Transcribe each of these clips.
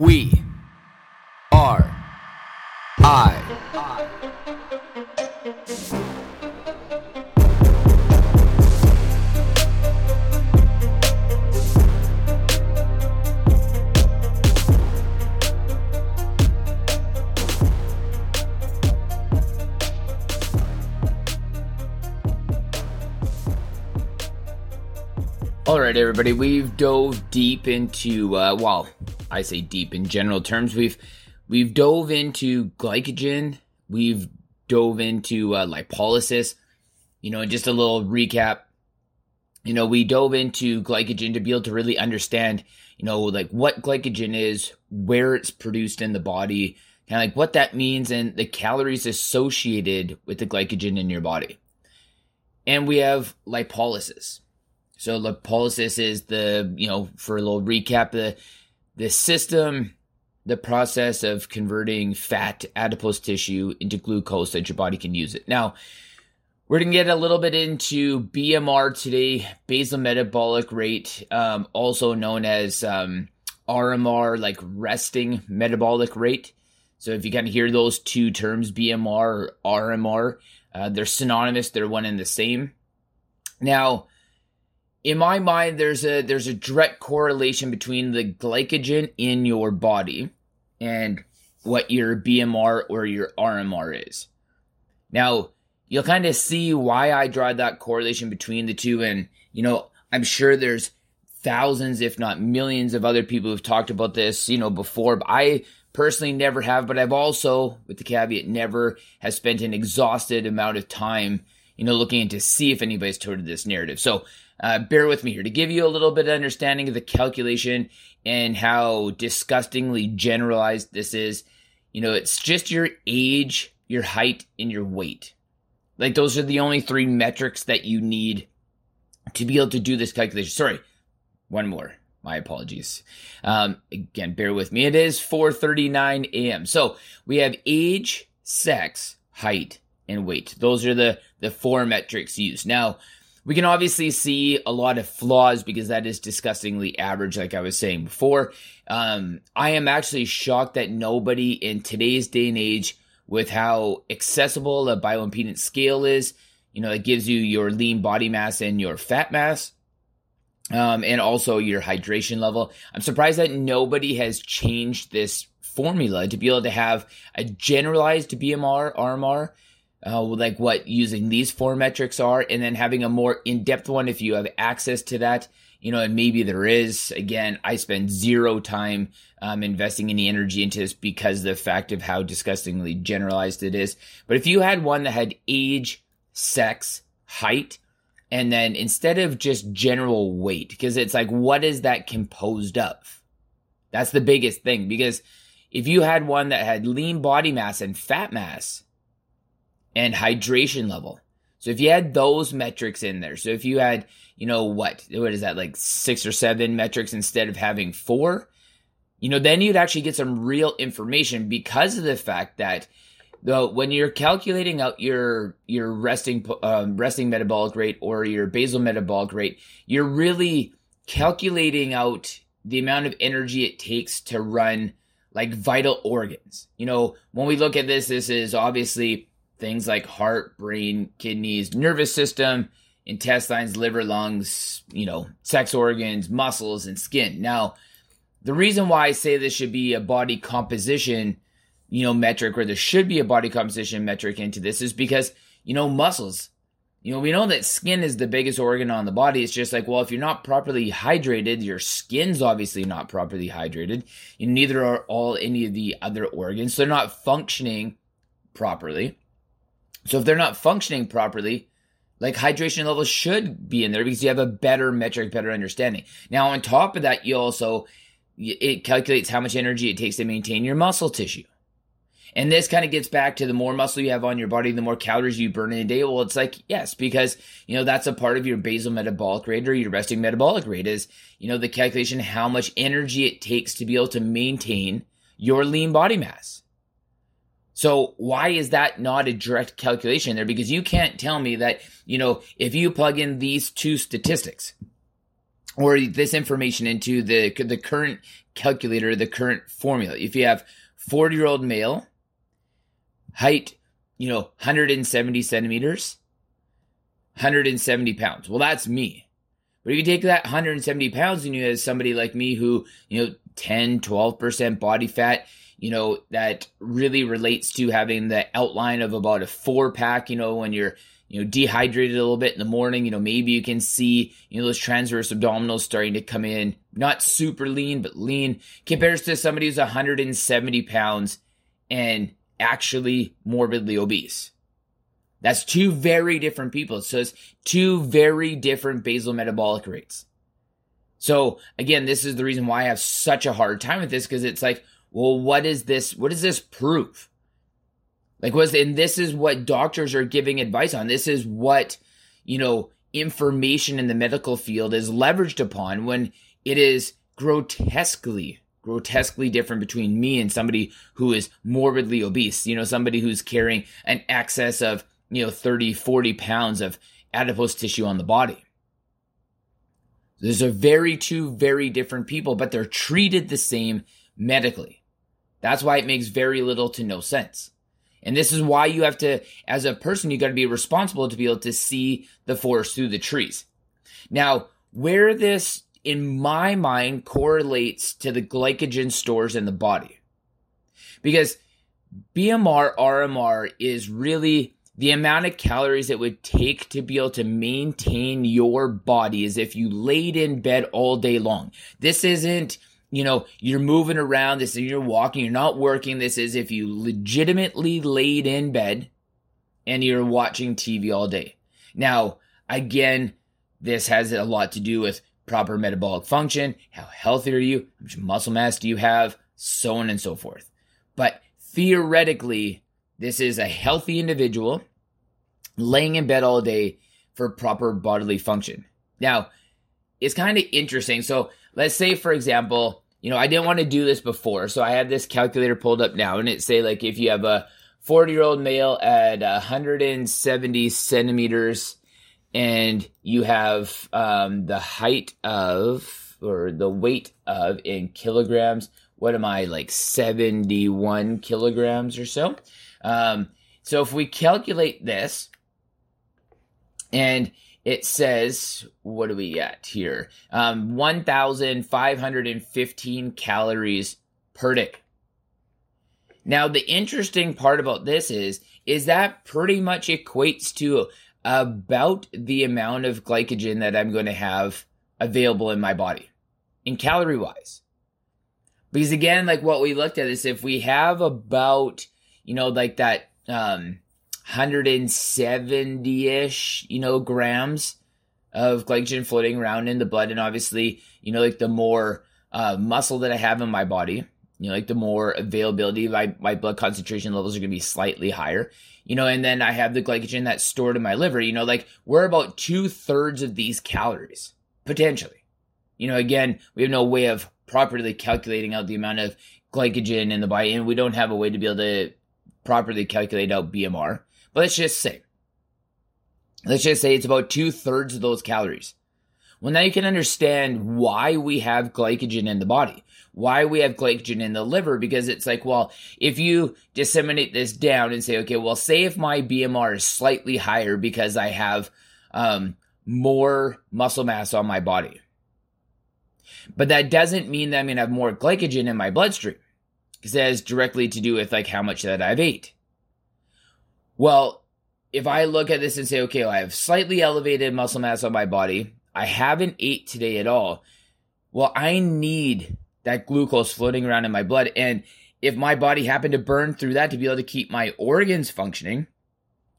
We are I. All right, everybody, we've dove deep into, uh, well, I say deep in general terms. We've we've dove into glycogen. We've dove into uh, lipolysis. You know, just a little recap. You know, we dove into glycogen to be able to really understand, you know, like what glycogen is, where it's produced in the body, of like what that means, and the calories associated with the glycogen in your body. And we have lipolysis. So lipolysis is the, you know, for a little recap, the the system, the process of converting fat adipose tissue into glucose that your body can use it. Now, we're going to get a little bit into BMR today, basal metabolic rate, um, also known as um, RMR, like resting metabolic rate. So if you kind of hear those two terms, BMR or RMR, uh, they're synonymous, they're one and the same. Now, in my mind there's a there's a direct correlation between the glycogen in your body and what your BMR or your RMR is. Now, you'll kind of see why I draw that correlation between the two and you know, I'm sure there's thousands if not millions of other people who've talked about this, you know, before, but I personally never have, but I've also with the caveat never has spent an exhausted amount of time, you know, looking into see if anybody's toted this narrative. So, uh, bear with me here to give you a little bit of understanding of the calculation and how disgustingly generalized this is. You know, it's just your age, your height, and your weight. Like those are the only three metrics that you need to be able to do this calculation. Sorry, one more. My apologies. Um, again, bear with me. It is 4:39 a.m. So we have age, sex, height, and weight. Those are the the four metrics used. Now, we can obviously see a lot of flaws because that is disgustingly average, like I was saying before. Um, I am actually shocked that nobody in today's day and age, with how accessible a bioimpedance scale is, you know, it gives you your lean body mass and your fat mass. Um, and also your hydration level. I'm surprised that nobody has changed this formula to be able to have a generalized BMR, RMR, uh, like what using these four metrics are, and then having a more in depth one if you have access to that. You know, and maybe there is. Again, I spend zero time um, investing any energy into this because the fact of how disgustingly generalized it is. But if you had one that had age, sex, height, and then instead of just general weight, because it's like, what is that composed of? That's the biggest thing. Because if you had one that had lean body mass and fat mass, and hydration level. So if you had those metrics in there, so if you had, you know, what, what is that, like six or seven metrics instead of having four, you know, then you'd actually get some real information because of the fact that though when you're calculating out your your resting um, resting metabolic rate or your basal metabolic rate, you're really calculating out the amount of energy it takes to run like vital organs. You know, when we look at this, this is obviously things like heart, brain, kidneys, nervous system, intestines, liver, lungs, you know, sex organs, muscles, and skin. Now, the reason why I say this should be a body composition, you know, metric, or there should be a body composition metric into this is because, you know, muscles. You know, we know that skin is the biggest organ on the body. It's just like, well, if you're not properly hydrated, your skin's obviously not properly hydrated. And neither are all any of the other organs. So they're not functioning properly. So if they're not functioning properly, like hydration levels should be in there because you have a better metric, better understanding. Now, on top of that, you also, it calculates how much energy it takes to maintain your muscle tissue. And this kind of gets back to the more muscle you have on your body, the more calories you burn in a day. Well, it's like, yes, because, you know, that's a part of your basal metabolic rate or your resting metabolic rate is, you know, the calculation how much energy it takes to be able to maintain your lean body mass. So why is that not a direct calculation there? Because you can't tell me that, you know, if you plug in these two statistics or this information into the, the current calculator the current formula. If you have 40 year old male, height, you know, 170 centimeters, 170 pounds. Well, that's me. But if you take that 170 pounds and you have somebody like me who, you know, 10, 12% body fat, you know, that really relates to having the outline of about a four pack, you know, when you're, you know, dehydrated a little bit in the morning, you know, maybe you can see, you know, those transverse abdominals starting to come in, not super lean, but lean, compares to somebody who's 170 pounds and actually morbidly obese. That's two very different people. So it's two very different basal metabolic rates. So again, this is the reason why I have such a hard time with this because it's like, well, what is this? What does this prove? Like was and this is what doctors are giving advice on. This is what, you know, information in the medical field is leveraged upon when it is grotesquely grotesquely different between me and somebody who is morbidly obese, you know, somebody who's carrying an excess of, you know, 30, 40 pounds of adipose tissue on the body. Those are very two very different people, but they're treated the same medically. That's why it makes very little to no sense. And this is why you have to, as a person, you got to be responsible to be able to see the forest through the trees. Now, where this, in my mind, correlates to the glycogen stores in the body. Because BMR, RMR is really the amount of calories it would take to be able to maintain your body as if you laid in bed all day long. This isn't you know, you're moving around, this is you're walking, you're not working. This is if you legitimately laid in bed and you're watching TV all day. Now, again, this has a lot to do with proper metabolic function, how healthy are you, how much muscle mass do you have, so on and so forth. But theoretically, this is a healthy individual laying in bed all day for proper bodily function. Now, it's kind of interesting. So let's say, for example, you know, I didn't want to do this before, so I have this calculator pulled up now, and it say like if you have a 40 year old male at 170 centimeters, and you have um, the height of or the weight of in kilograms. What am I like 71 kilograms or so? Um, so if we calculate this, and it says, what do we get here? Um, 1,515 calories per day. Now, the interesting part about this is, is that pretty much equates to about the amount of glycogen that I'm going to have available in my body in calorie wise. Because again, like what we looked at is if we have about, you know, like that, um, 170 ish, you know, grams of glycogen floating around in the blood. And obviously, you know, like the more uh, muscle that I have in my body, you know, like the more availability, my, my blood concentration levels are going to be slightly higher, you know, and then I have the glycogen that's stored in my liver, you know, like we're about two thirds of these calories potentially. You know, again, we have no way of properly calculating out the amount of glycogen in the body, and we don't have a way to be able to properly calculate out BMR. But let's just say, let's just say it's about two thirds of those calories. Well, now you can understand why we have glycogen in the body, why we have glycogen in the liver, because it's like, well, if you disseminate this down and say, okay, well, say if my BMR is slightly higher because I have um, more muscle mass on my body. But that doesn't mean that I'm going to have more glycogen in my bloodstream because that has directly to do with like how much that I've ate. Well, if I look at this and say, okay, well, I have slightly elevated muscle mass on my body, I haven't ate today at all. Well, I need that glucose floating around in my blood. And if my body happened to burn through that to be able to keep my organs functioning,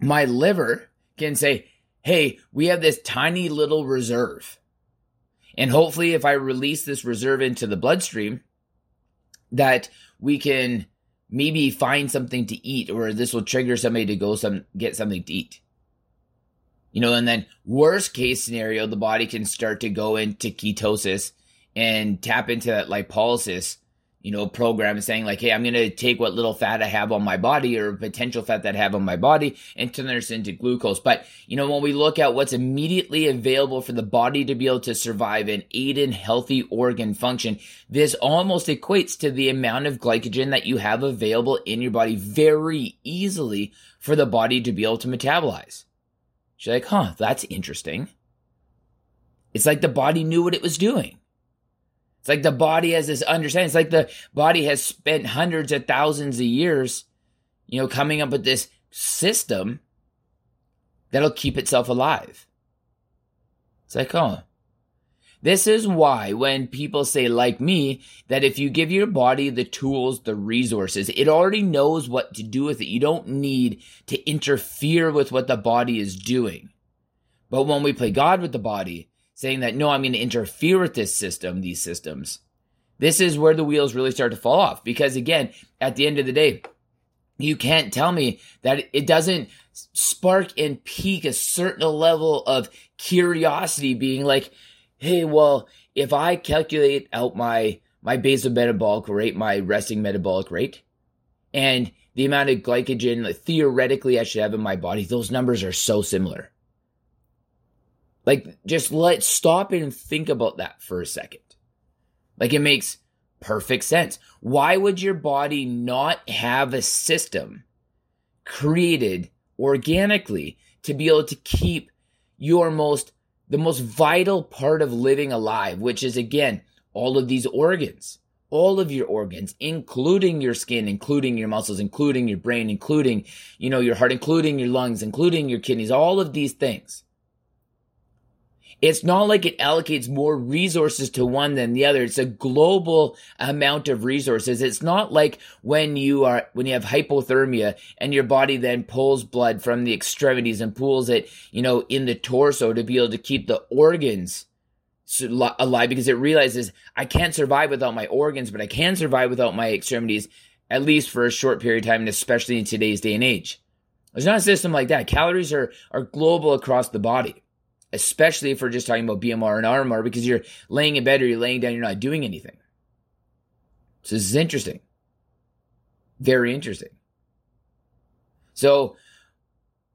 my liver can say, hey, we have this tiny little reserve. And hopefully, if I release this reserve into the bloodstream, that we can maybe find something to eat or this will trigger somebody to go some get something to eat. You know and then worst case scenario the body can start to go into ketosis and tap into that lipolysis you know, program saying like, hey, I'm going to take what little fat I have on my body or potential fat that I have on my body and turn this into glucose. But, you know, when we look at what's immediately available for the body to be able to survive and aid in healthy organ function, this almost equates to the amount of glycogen that you have available in your body very easily for the body to be able to metabolize. She's like, huh, that's interesting. It's like the body knew what it was doing. It's like the body has this understanding. It's like the body has spent hundreds of thousands of years, you know, coming up with this system that'll keep itself alive. It's like, oh. This is why when people say, like me, that if you give your body the tools, the resources, it already knows what to do with it. You don't need to interfere with what the body is doing. But when we play God with the body, saying that, no, I'm going to interfere with this system, these systems, this is where the wheels really start to fall off. Because again, at the end of the day, you can't tell me that it doesn't spark and pique a certain level of curiosity being like, hey, well, if I calculate out my my basal metabolic rate, my resting metabolic rate, and the amount of glycogen that theoretically I should have in my body, those numbers are so similar. Like, just let's stop and think about that for a second. Like, it makes perfect sense. Why would your body not have a system created organically to be able to keep your most, the most vital part of living alive, which is again, all of these organs, all of your organs, including your skin, including your muscles, including your brain, including, you know, your heart, including your lungs, including your kidneys, all of these things. It's not like it allocates more resources to one than the other. It's a global amount of resources. It's not like when you are, when you have hypothermia and your body then pulls blood from the extremities and pulls it, you know, in the torso to be able to keep the organs alive because it realizes I can't survive without my organs, but I can survive without my extremities, at least for a short period of time, and especially in today's day and age. There's not a system like that. Calories are, are global across the body especially if we're just talking about BMR and RMR, because you're laying in bed or you're laying down, you're not doing anything. So this is interesting. Very interesting. So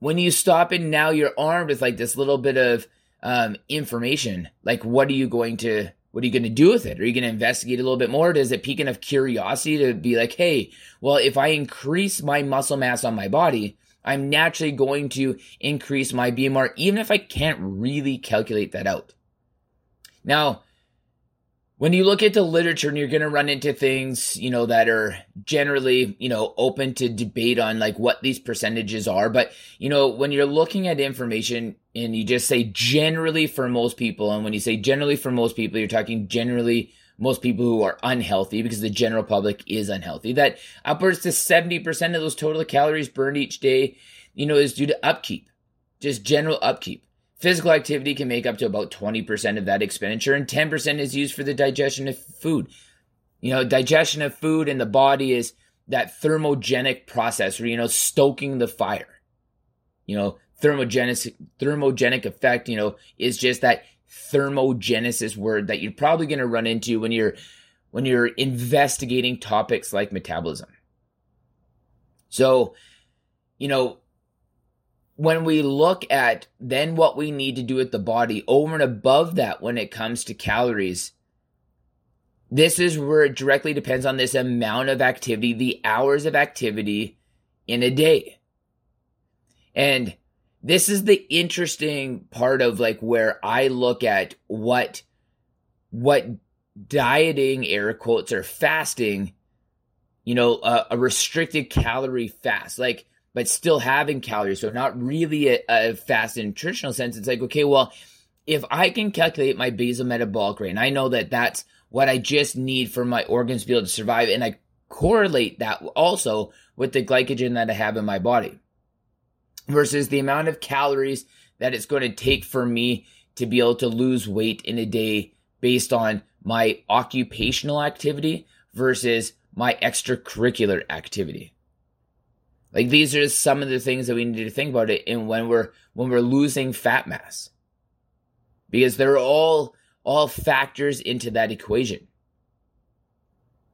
when you stop and now you're armed with like this little bit of um, information, like what are you going to what are you going to do with it? Are you going to investigate a little bit more? Does it pique enough curiosity to be like, hey, well, if I increase my muscle mass on my body, I'm naturally going to increase my BMR, even if I can't really calculate that out. Now, when you look at the literature and you're going to run into things, you know, that are generally, you know, open to debate on like what these percentages are. But, you know, when you're looking at information and you just say generally for most people, and when you say generally for most people, you're talking generally most people who are unhealthy because the general public is unhealthy. That upwards to 70% of those total calories burned each day, you know, is due to upkeep, just general upkeep. Physical activity can make up to about 20% of that expenditure, and 10% is used for the digestion of food. You know, digestion of food in the body is that thermogenic process where, you know, stoking the fire. You know, thermogenic, thermogenic effect, you know, is just that thermogenesis word that you're probably going to run into when you're when you're investigating topics like metabolism. So, you know, when we look at then what we need to do with the body over and above that when it comes to calories, this is where it directly depends on this amount of activity, the hours of activity in a day. And this is the interesting part of like where I look at what what dieting air quotes or fasting, you know, a, restricted calorie fast, like but still having calories, so not really a, a fast in nutritional sense. It's like okay, well, if I can calculate my basal metabolic rate, and I know that that's what I just need for my organs to be able to survive, and I correlate that also with the glycogen that I have in my body versus the amount of calories that it's going to take for me to be able to lose weight in a day based on my occupational activity versus my extracurricular activity. Like these are some of the things that we need to think about it in when we're when we're losing fat mass. Because they're all all factors into that equation.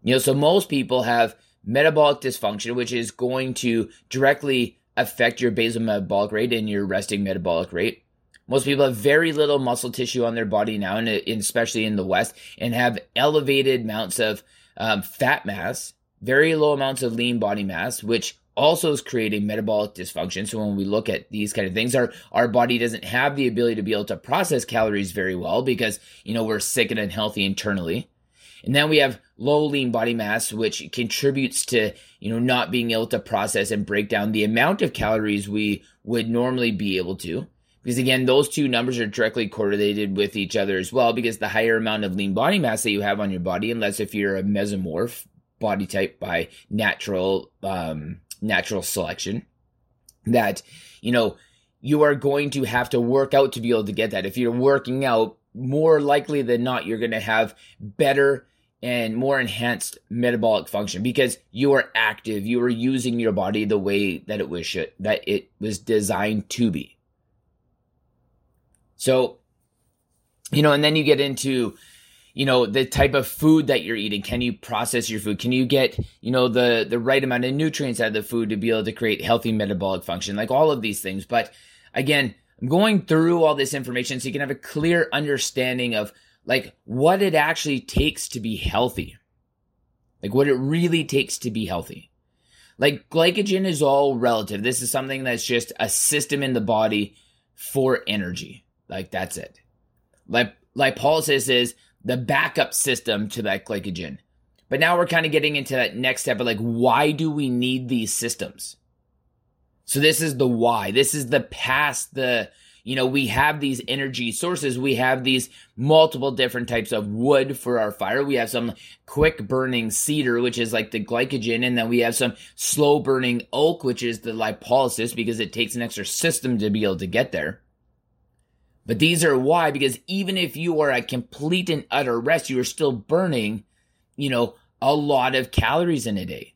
You know, so most people have metabolic dysfunction, which is going to directly affect your basal metabolic rate and your resting metabolic rate. Most people have very little muscle tissue on their body now, and especially in the West, and have elevated amounts of um, fat mass, very low amounts of lean body mass, which also is creating metabolic dysfunction. So when we look at these kind of things, our our body doesn't have the ability to be able to process calories very well because you know we're sick and unhealthy internally. And then we have low lean body mass, which contributes to, you know, not being able to process and break down the amount of calories we would normally be able to. Because again, those two numbers are directly correlated with each other as well, because the higher amount of lean body mass that you have on your body, unless if you're a mesomorph body type by natural, um, natural selection, that, you know, you are going to have to work out to be able to get that. If you're working out, more likely than not, you're going to have better and more enhanced metabolic function because you are active. You are using your body the way that it was should, that it was designed to be. So you know and then you get into you know the type of food that you're eating. Can you process your food? Can you get you know the the right amount of nutrients out of the food to be able to create healthy metabolic function? Like all of these things. But again i'm going through all this information so you can have a clear understanding of like what it actually takes to be healthy. Like what it really takes to be healthy. Like glycogen is all relative. This is something that's just a system in the body for energy. Like that's it. Like lipolysis is the backup system to that glycogen. But now we're kind of getting into that next step of like, why do we need these systems? So this is the why. This is the past the you know, we have these energy sources. We have these multiple different types of wood for our fire. We have some quick burning cedar, which is like the glycogen. And then we have some slow burning oak, which is the lipolysis because it takes an extra system to be able to get there. But these are why, because even if you are at complete and utter rest, you are still burning, you know, a lot of calories in a day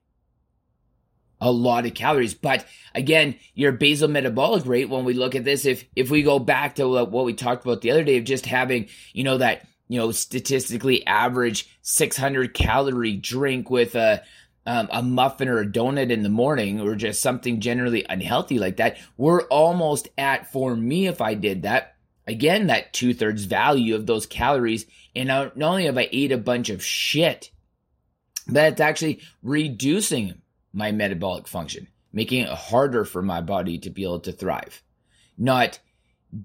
a lot of calories. But again, your basal metabolic rate, when we look at this, if, if we go back to what we talked about the other day of just having, you know, that, you know, statistically average 600 calorie drink with a, um, a muffin or a donut in the morning or just something generally unhealthy like that, we're almost at, for me, if I did that, again, that two thirds value of those calories. And not only have I ate a bunch of shit, but it's actually reducing my metabolic function, making it harder for my body to be able to thrive, not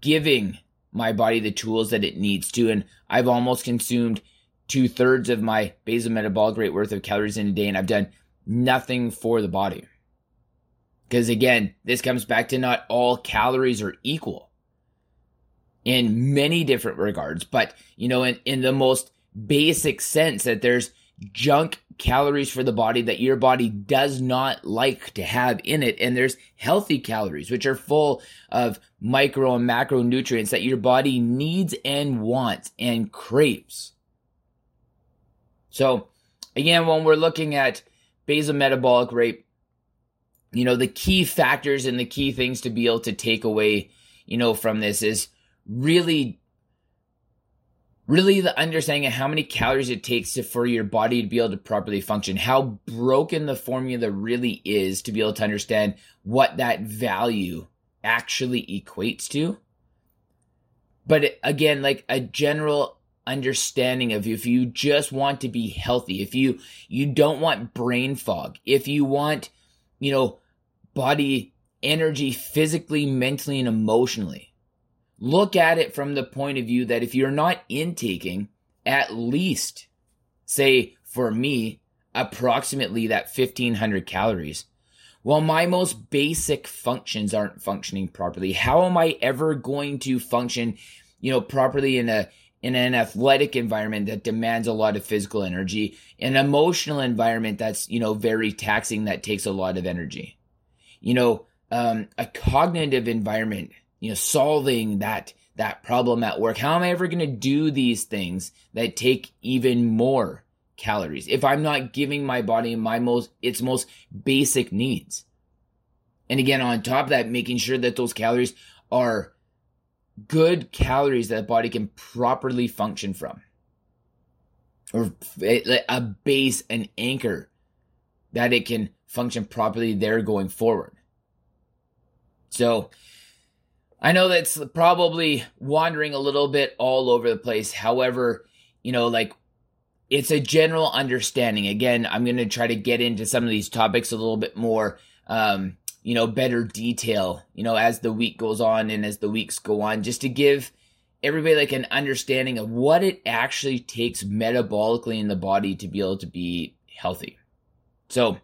giving my body the tools that it needs to. And I've almost consumed two thirds of my basal metabolic rate worth of calories in a day, and I've done nothing for the body. Because again, this comes back to not all calories are equal in many different regards, but you know, in, in the most basic sense that there's junk calories for the body that your body does not like to have in it. And there's healthy calories, which are full of micro and macronutrients that your body needs and wants and craves. So, again, when we're looking at basal metabolic rate, you know, the key factors and the key things to be able to take away, you know, from this is really really the understanding of how many calories it takes to, for your body to be able to properly function, how broken the formula really is to be able to understand what that value actually equates to. But again, like a general understanding of if you just want to be healthy, if you you don't want brain fog, if you want, you know, body energy physically, mentally and emotionally look at it from the point of view that if you're not intaking at least, say for me, approximately that 1500 calories, well, my most basic functions aren't functioning properly. How am I ever going to function, you know, properly in a in an athletic environment that demands a lot of physical energy, an emotional environment that's, you know, very taxing that takes a lot of energy. You know, um, a cognitive environment you know, solving that that problem at work. How am I ever going to do these things that take even more calories if I'm not giving my body my most its most basic needs? And again, on top of that, making sure that those calories are good calories that the body can properly function from. or a base, an anchor that it can function properly there going forward. So I know that's probably wandering a little bit all over the place. However, you know, like it's a general understanding. Again, I'm going to try to get into some of these topics a little bit more, um, you know, better detail, you know, as the week goes on and as the weeks go on, just to give everybody like an understanding of what it actually takes metabolically in the body to be able to be healthy. So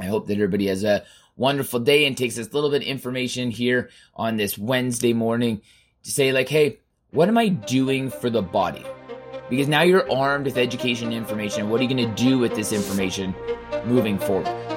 I hope that everybody has a wonderful day and takes this little bit of information here on this Wednesday morning to say, like, hey, what am I doing for the body? Because now you're armed with education information. What are you going to do with this information moving forward?